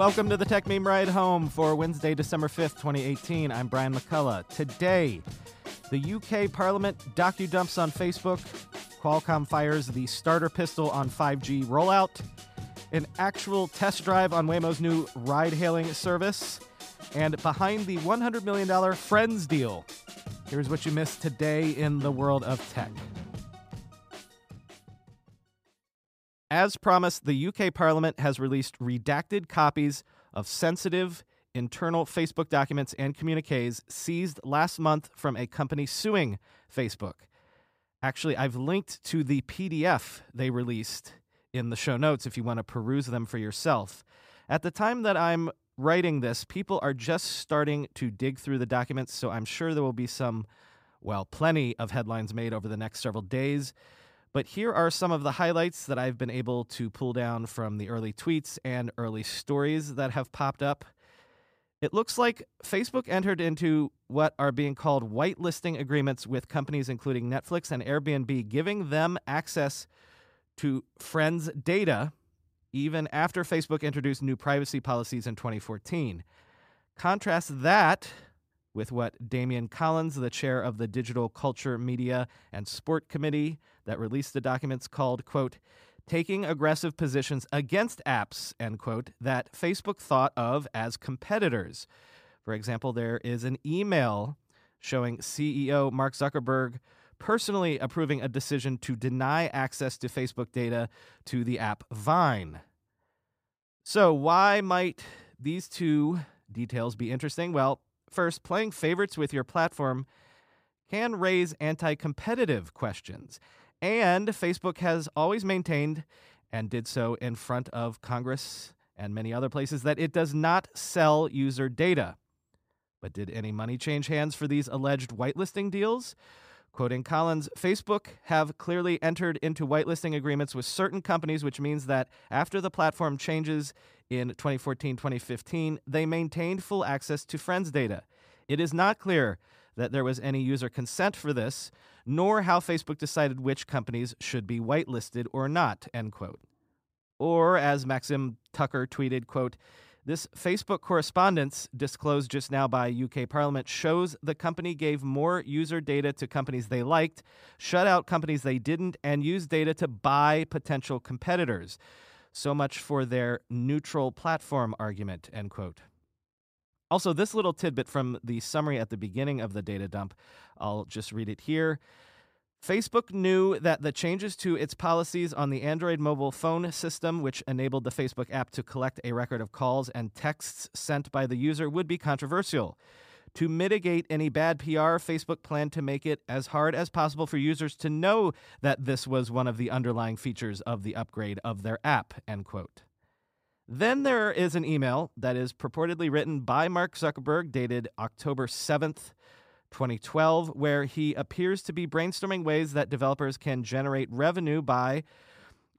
Welcome to the Techmeme Ride Home for Wednesday, December 5th, 2018. I'm Brian McCullough. Today, the UK Parliament docu dumps on Facebook, Qualcomm fires the starter pistol on 5G rollout, an actual test drive on Waymo's new ride hailing service, and behind the $100 million Friends deal. Here's what you missed today in the world of tech. As promised, the UK Parliament has released redacted copies of sensitive internal Facebook documents and communiques seized last month from a company suing Facebook. Actually, I've linked to the PDF they released in the show notes if you want to peruse them for yourself. At the time that I'm writing this, people are just starting to dig through the documents, so I'm sure there will be some, well, plenty of headlines made over the next several days. But here are some of the highlights that I've been able to pull down from the early tweets and early stories that have popped up. It looks like Facebook entered into what are being called whitelisting agreements with companies including Netflix and Airbnb, giving them access to friends' data even after Facebook introduced new privacy policies in 2014. Contrast that with what Damian Collins, the chair of the Digital Culture, Media, and Sport Committee that released the documents, called, quote, taking aggressive positions against apps, end quote, that Facebook thought of as competitors. For example, there is an email showing CEO Mark Zuckerberg personally approving a decision to deny access to Facebook data to the app Vine. So, why might these two details be interesting? Well, First, playing favorites with your platform can raise anti competitive questions. And Facebook has always maintained, and did so in front of Congress and many other places, that it does not sell user data. But did any money change hands for these alleged whitelisting deals? Quoting Collins, Facebook have clearly entered into whitelisting agreements with certain companies, which means that after the platform changes in 2014 2015, they maintained full access to Friends data. It is not clear that there was any user consent for this, nor how Facebook decided which companies should be whitelisted or not, end quote. Or, as Maxim Tucker tweeted, quote, this Facebook correspondence disclosed just now by UK Parliament shows the company gave more user data to companies they liked, shut out companies they didn't, and used data to buy potential competitors. So much for their neutral platform argument, end quote. Also, this little tidbit from the summary at the beginning of the data dump, I'll just read it here. Facebook knew that the changes to its policies on the Android mobile phone system, which enabled the Facebook app to collect a record of calls and texts sent by the user, would be controversial. To mitigate any bad PR, Facebook planned to make it as hard as possible for users to know that this was one of the underlying features of the upgrade of their app, end quote. Then there is an email that is purportedly written by Mark Zuckerberg dated October 7th, 2012, where he appears to be brainstorming ways that developers can generate revenue by,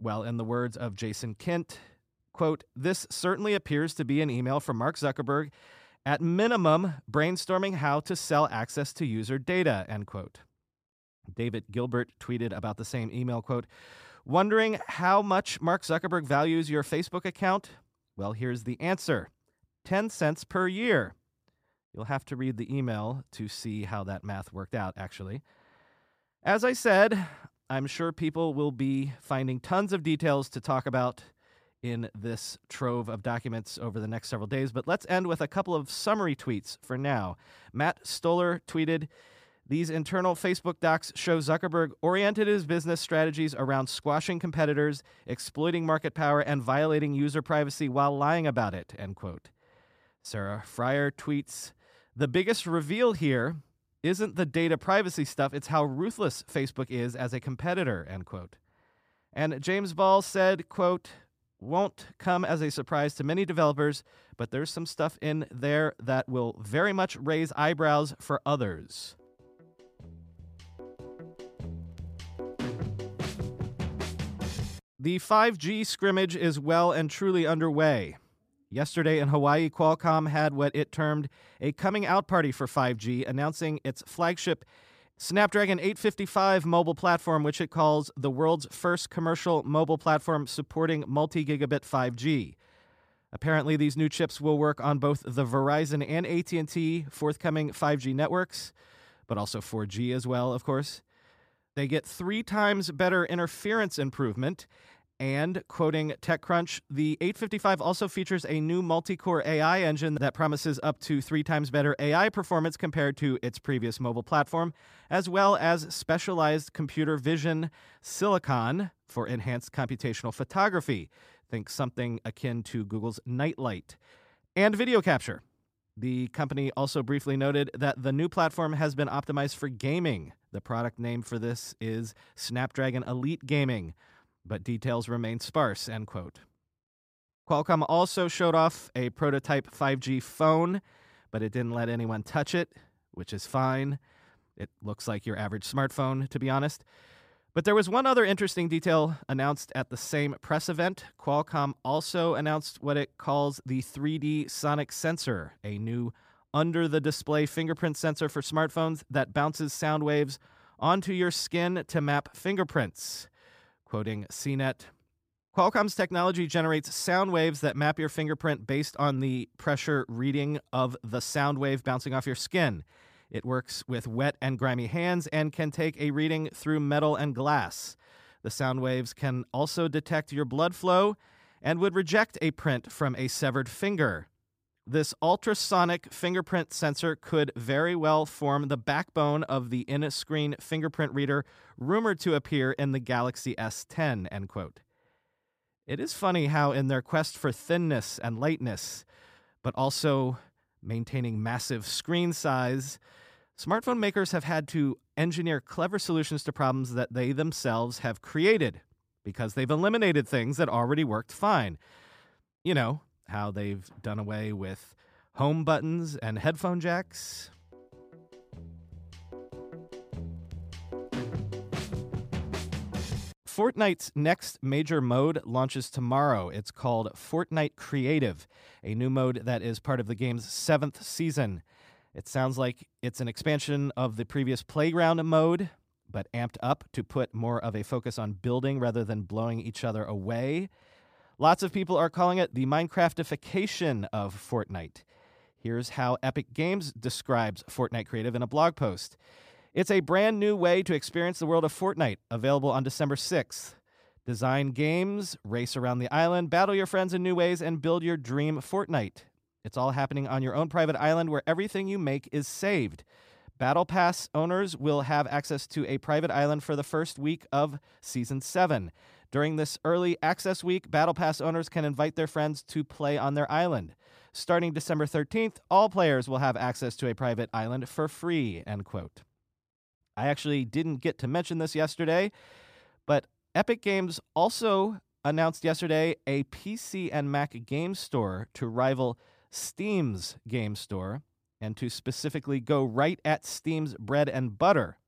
well, in the words of Jason Kint, quote, this certainly appears to be an email from Mark Zuckerberg, at minimum, brainstorming how to sell access to user data, end quote. David Gilbert tweeted about the same email, quote, wondering how much Mark Zuckerberg values your Facebook account? Well, here's the answer 10 cents per year. You'll have to read the email to see how that math worked out, actually. As I said, I'm sure people will be finding tons of details to talk about in this trove of documents over the next several days, but let's end with a couple of summary tweets for now. Matt Stoller tweeted, these internal Facebook docs show Zuckerberg oriented his business strategies around squashing competitors, exploiting market power, and violating user privacy while lying about it. End quote. Sarah Frier tweets, the biggest reveal here isn't the data privacy stuff, it's how ruthless Facebook is as a competitor, end quote. And James Ball said, quote, won't come as a surprise to many developers, but there's some stuff in there that will very much raise eyebrows for others. The 5G scrimmage is well and truly underway. Yesterday in Hawaii, Qualcomm had what it termed a coming out party for 5G, announcing its flagship Snapdragon 855 mobile platform, which it calls the world's first commercial mobile platform supporting multi gigabit 5G. Apparently, these new chips will work on both the Verizon and AT&T forthcoming 5G networks, but also 4G as well, of course. They get three times better interference improvement. And quoting TechCrunch, the 855 also features a new multi core AI engine that promises up to three times better AI performance compared to its previous mobile platform, as well as specialized computer vision silicon for enhanced computational photography. Think something akin to Google's Night Sight. And video capture. The company also briefly noted that the new platform has been optimized for gaming. The product name for this is Snapdragon Elite Gaming, but details remain sparse, end quote. Qualcomm also showed off a prototype 5G phone, but it didn't let anyone touch it, which is fine. It looks like your average smartphone, to be honest. But there was one other interesting detail announced at the same press event. Qualcomm also announced what it calls the 3D Sonic Sensor, a new under the display fingerprint sensor for smartphones that bounces sound waves onto your skin to map fingerprints. Quoting CNET, Qualcomm's technology generates sound waves that map your fingerprint based on the pressure reading of the sound wave bouncing off your skin. It works with wet and grimy hands and can take a reading through metal and glass. The sound waves can also detect your blood flow and would reject a print from a severed finger. This ultrasonic fingerprint sensor could very well form the backbone of the in-screen fingerprint reader rumored to appear in the Galaxy S10, end quote. It is funny how in their quest for thinness and lightness, but also maintaining massive screen size, smartphone makers have had to engineer clever solutions to problems that they themselves have created because they've eliminated things that already worked fine. You know, how they've done away with home buttons and headphone jacks. Fortnite's next major mode launches tomorrow. It's called Fortnite Creative, a new mode that is part of the game's seventh season. It sounds like it's an expansion of the previous Playground mode, but amped up to put more of a focus on building rather than blowing each other away. Lots of people are calling it the Minecraftification of Fortnite. Here's how Epic Games describes Fortnite Creative in a blog post. It's a brand new way to experience the world of Fortnite, available on December 6th. Design games, race around the island, battle your friends in new ways, and build your dream Fortnite. It's all happening on your own private island where everything you make is saved. Battle Pass owners will have access to a private island for the first week of Season 7. During this early access week, Battle Pass owners can invite their friends to play on their island. Starting December 13th, all players will have access to a private island for free, end quote. I actually didn't get to mention this yesterday, but Epic Games also announced yesterday a PC and Mac game store to rival Steam's game store and to specifically go right at Steam's bread and butter.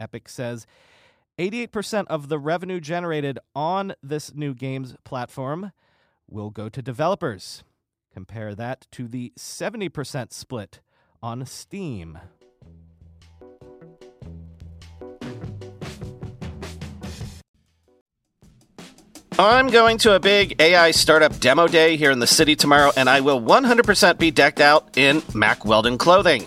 Epic says 88% of the revenue generated on this new games platform will go to developers. Compare that to the 70% split on Steam. I'm going to a big AI startup demo day here in the city tomorrow, and I will 100% be decked out in Mack Weldon clothing.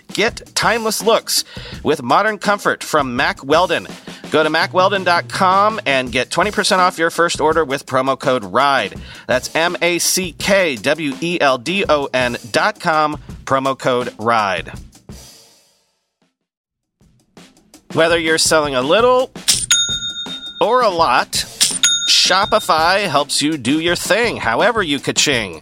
Get timeless looks with modern comfort from Mack Weldon. Go to mackweldon.com and get 20% off your first order with promo code RIDE. That's M A C K W E L D O N.com, promo code RIDE. Whether you're selling a little or a lot, Shopify helps you do your thing, however you ka-ching.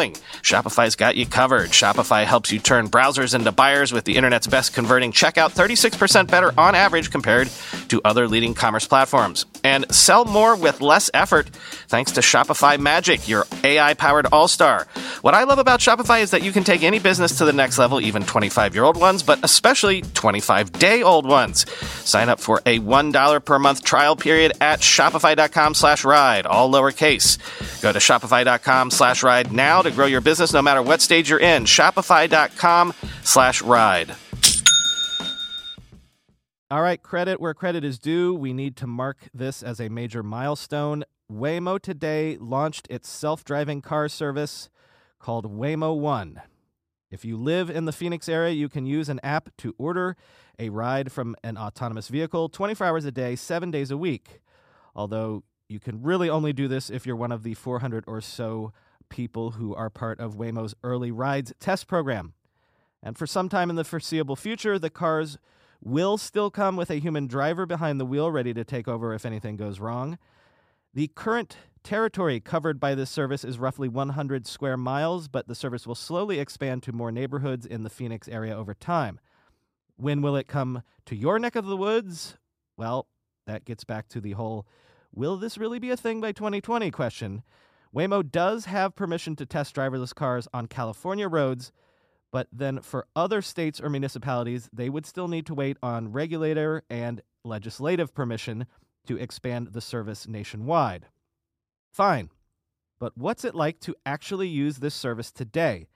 Shopify's got you covered. Shopify helps you turn browsers into buyers with the internet's best converting checkout, 36% better on average compared to other leading commerce platforms. And sell more with less effort thanks to Shopify Magic, your AI powered all star. What I love about Shopify is that you can take any business to the next level, even 25 year old ones, but especially 25 day old ones. Sign up for a $1 per month trial period at shopify.com slash ride, all lowercase. Go to shopify.com slash ride now to grow your business no matter what stage you're in. Shopify.com slash ride. All right, credit where credit is due. We need to mark this as a major milestone. Waymo today launched its self driving car service called Waymo One. If you live in the Phoenix area, you can use an app to order a ride from an autonomous vehicle 24 hours a day, seven days a week. Although you can really only do this if you're one of the 400 or so people who are part of Waymo's early rides test program. And for some time in the foreseeable future, the cars will still come with a human driver behind the wheel ready to take over if anything goes wrong. The current territory covered by this service is roughly 100 square miles, but the service will slowly expand to more neighborhoods in the Phoenix area over time. When will it come to your neck of the woods? Well, that gets back to the whole will this really be a thing by 2020 question. Waymo does have permission to test driverless cars on California roads, but then for other states or municipalities, they would still need to wait on regulator and legislative permission to expand the service nationwide. Fine. But what's it like to actually use this service today?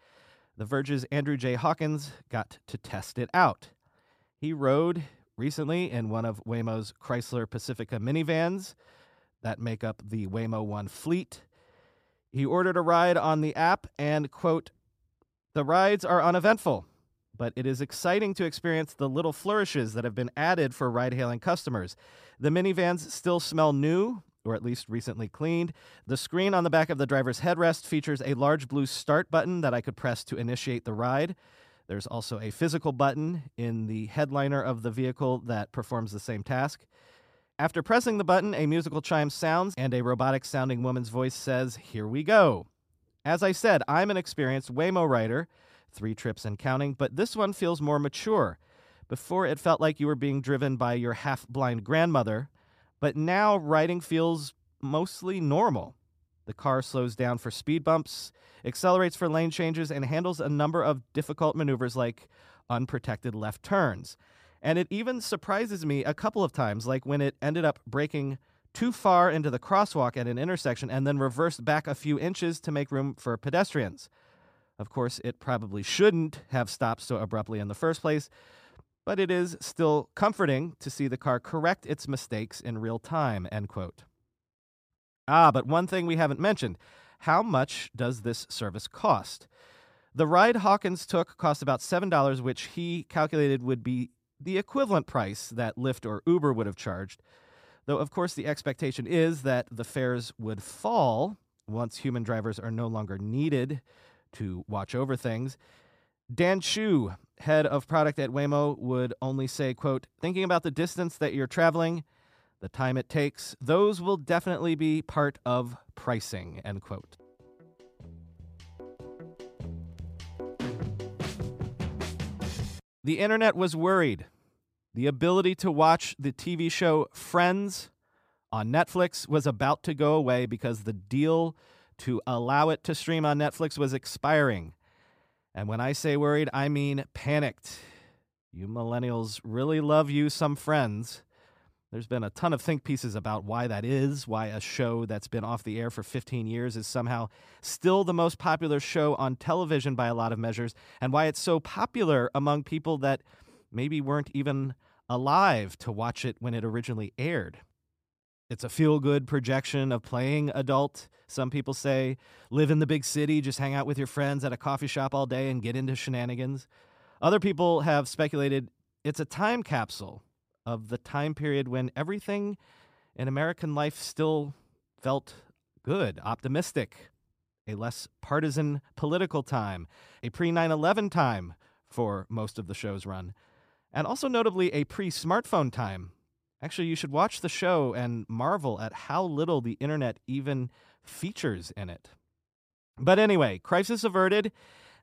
The Verge's Andrew J. Hawkins got to test it out. He rode recently in one of Waymo's Chrysler Pacifica minivans that make up the Waymo One fleet. He ordered a ride on the app and, quote, the rides are uneventful, but it is exciting to experience the little flourishes that have been added for ride hailing customers. The minivans still smell new, or at least recently cleaned. The screen on the back of the driver's headrest features a large blue start button that I could press to initiate the ride. There's also a physical button in the headliner of the vehicle that performs the same task. After pressing the button, a musical chime sounds and a robotic sounding woman's voice says, Here we go. As I said, I'm an experienced Waymo rider, three trips and counting, but this one feels more mature. Before, it felt like you were being driven by your half blind grandmother, but now riding feels mostly normal. The car slows down for speed bumps, accelerates for lane changes, and handles a number of difficult maneuvers like unprotected left turns. And it even surprises me a couple of times, like when it ended up braking too far into the crosswalk at an intersection and then reversed back a few inches to make room for pedestrians. Of course, it probably shouldn't have stopped so abruptly in the first place, but it is still comforting to see the car correct its mistakes in real time, end quote. Ah, but one thing we haven't mentioned how much does this service cost? The ride Hawkins took cost about $7, which he calculated would be the equivalent price that Lyft or Uber would have charged. Though, of course, the expectation is that the fares would fall once human drivers are no longer needed to watch over things. Dan Chu, head of product at Waymo, would only say, quote, thinking about the distance that you're traveling, the time it takes, those will definitely be part of pricing, end quote. The internet was worried. The ability to watch the TV show Friends on Netflix was about to go away because the deal to allow it to stream on Netflix was expiring. And when I say worried, I mean panicked. You millennials really love you some friends. There's been a ton of think pieces about why that is, why a show that's been off the air for 15 years is somehow still the most popular show on television by a lot of measures, and why it's so popular among people that maybe weren't even alive to watch it when it originally aired. It's a feel good projection of playing adult, some people say. Live in the big city, just hang out with your friends at a coffee shop all day and get into shenanigans. Other people have speculated it's a time capsule of the time period when everything in American life still felt good, optimistic, a less partisan political time, a pre 9 11 time for most of the show's run, and also notably a pre smartphone time. Actually, you should watch the show and marvel at how little the internet even features in it. But anyway, crisis averted.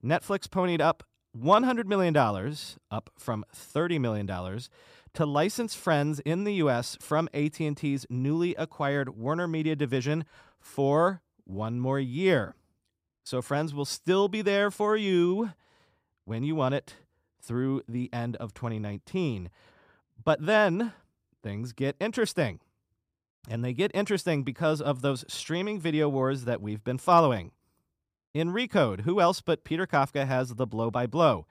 Netflix ponied up $100 million, up from $30 million, to license Friends in the US from AT&T's newly acquired Warner Media division for one more year. So Friends will still be there for you when you want it through the end of 2019. But then things get interesting. And they get interesting because of those streaming video wars that we've been following. In Recode, who else but Peter Kafka has the blow by blow?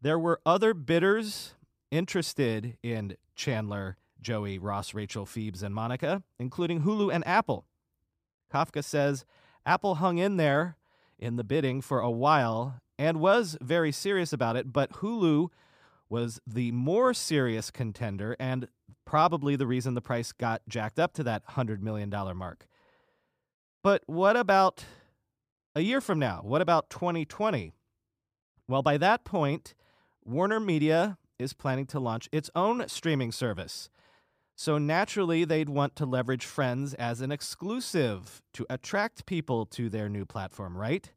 There were other bidders interested in Chandler, Joey, Ross, Rachel, Phoebes, and Monica, including Hulu and Apple. Kafka says Apple hung in there in the bidding for a while and was very serious about it, but Hulu was the more serious contender and probably the reason the price got jacked up to that $100 million mark. But what about a year from now? What about 2020? Well, by that point, Warner Media is planning to launch its own streaming service. So naturally, they'd want to leverage Friends as an exclusive to attract people to their new platform, right?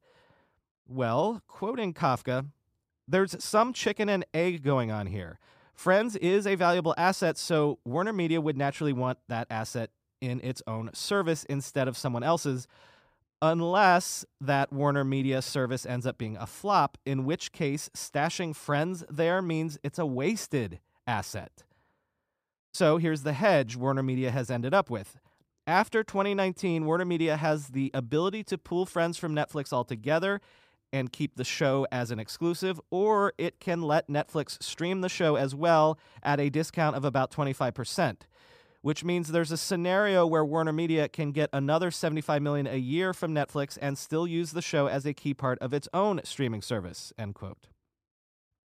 Well, quoting Kafka, there's some chicken and egg going on here. Friends is a valuable asset, so Warner Media would naturally want that asset in its own service instead of someone else's, unless that Warner Media service ends up being a flop, in which case stashing Friends there means it's a wasted asset. So here's the hedge Warner Media has ended up with. After 2019, Warner Media has the ability to pull Friends from Netflix altogether and keep the show as an exclusive, or it can let Netflix stream the show as well at a discount of about 25%, which means there's a scenario where Warner Media can get another 75 million a year from Netflix and still use the show as a key part of its own streaming service, end quote.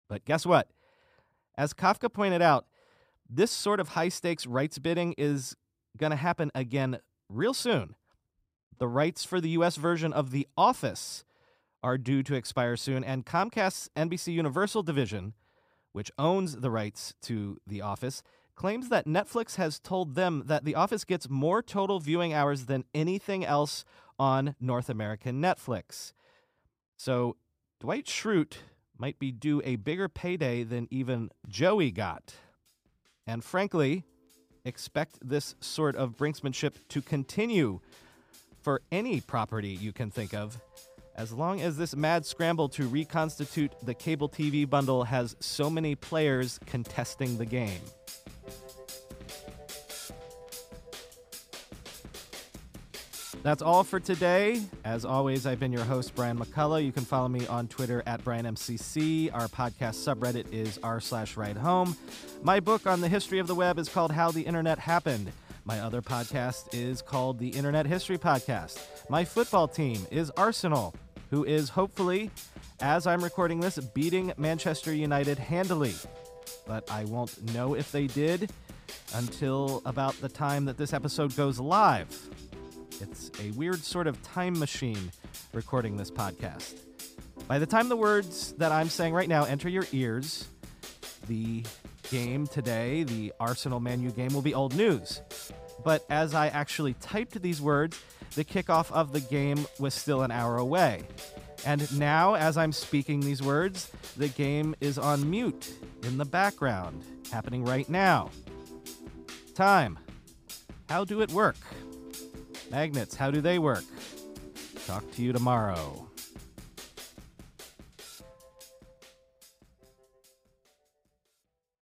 But guess what? As Kafka pointed out, this sort of high stakes rights bidding is going to happen again real soon. The rights for the US version of The Office are due to expire soon, and Comcast's NBC Universal division, which owns the rights to The Office, claims that Netflix has told them that The Office gets more total viewing hours than anything else on North American Netflix. So Dwight Schrute might be due a bigger payday than even Joey got. And frankly, expect this sort of brinksmanship to continue for any property you can think of as long as this mad scramble to reconstitute the cable TV bundle has so many players contesting the game. That's all for today. As always, I've been your host, Brian McCullough. You can follow me on Twitter at BrianMCC. Our podcast subreddit is r slash ride home. My book on the history of the web is called How the Internet Happened. My other podcast is called the Internet History Podcast. My football team is Arsenal, who is hopefully, as I'm recording this, beating Manchester United handily. But I won't know if they did until about the time that this episode goes live. It's a weird sort of time machine recording this podcast. By the time the words that I'm saying right now enter your ears, the game today, the Arsenal Manu game, will be old news. But as I actually typed these words, the kickoff of the game was still an hour away. And now, as I'm speaking these words, the game is on mute in the background, happening right now. Time. How do it work? Magnets, how do they work? Talk to you tomorrow.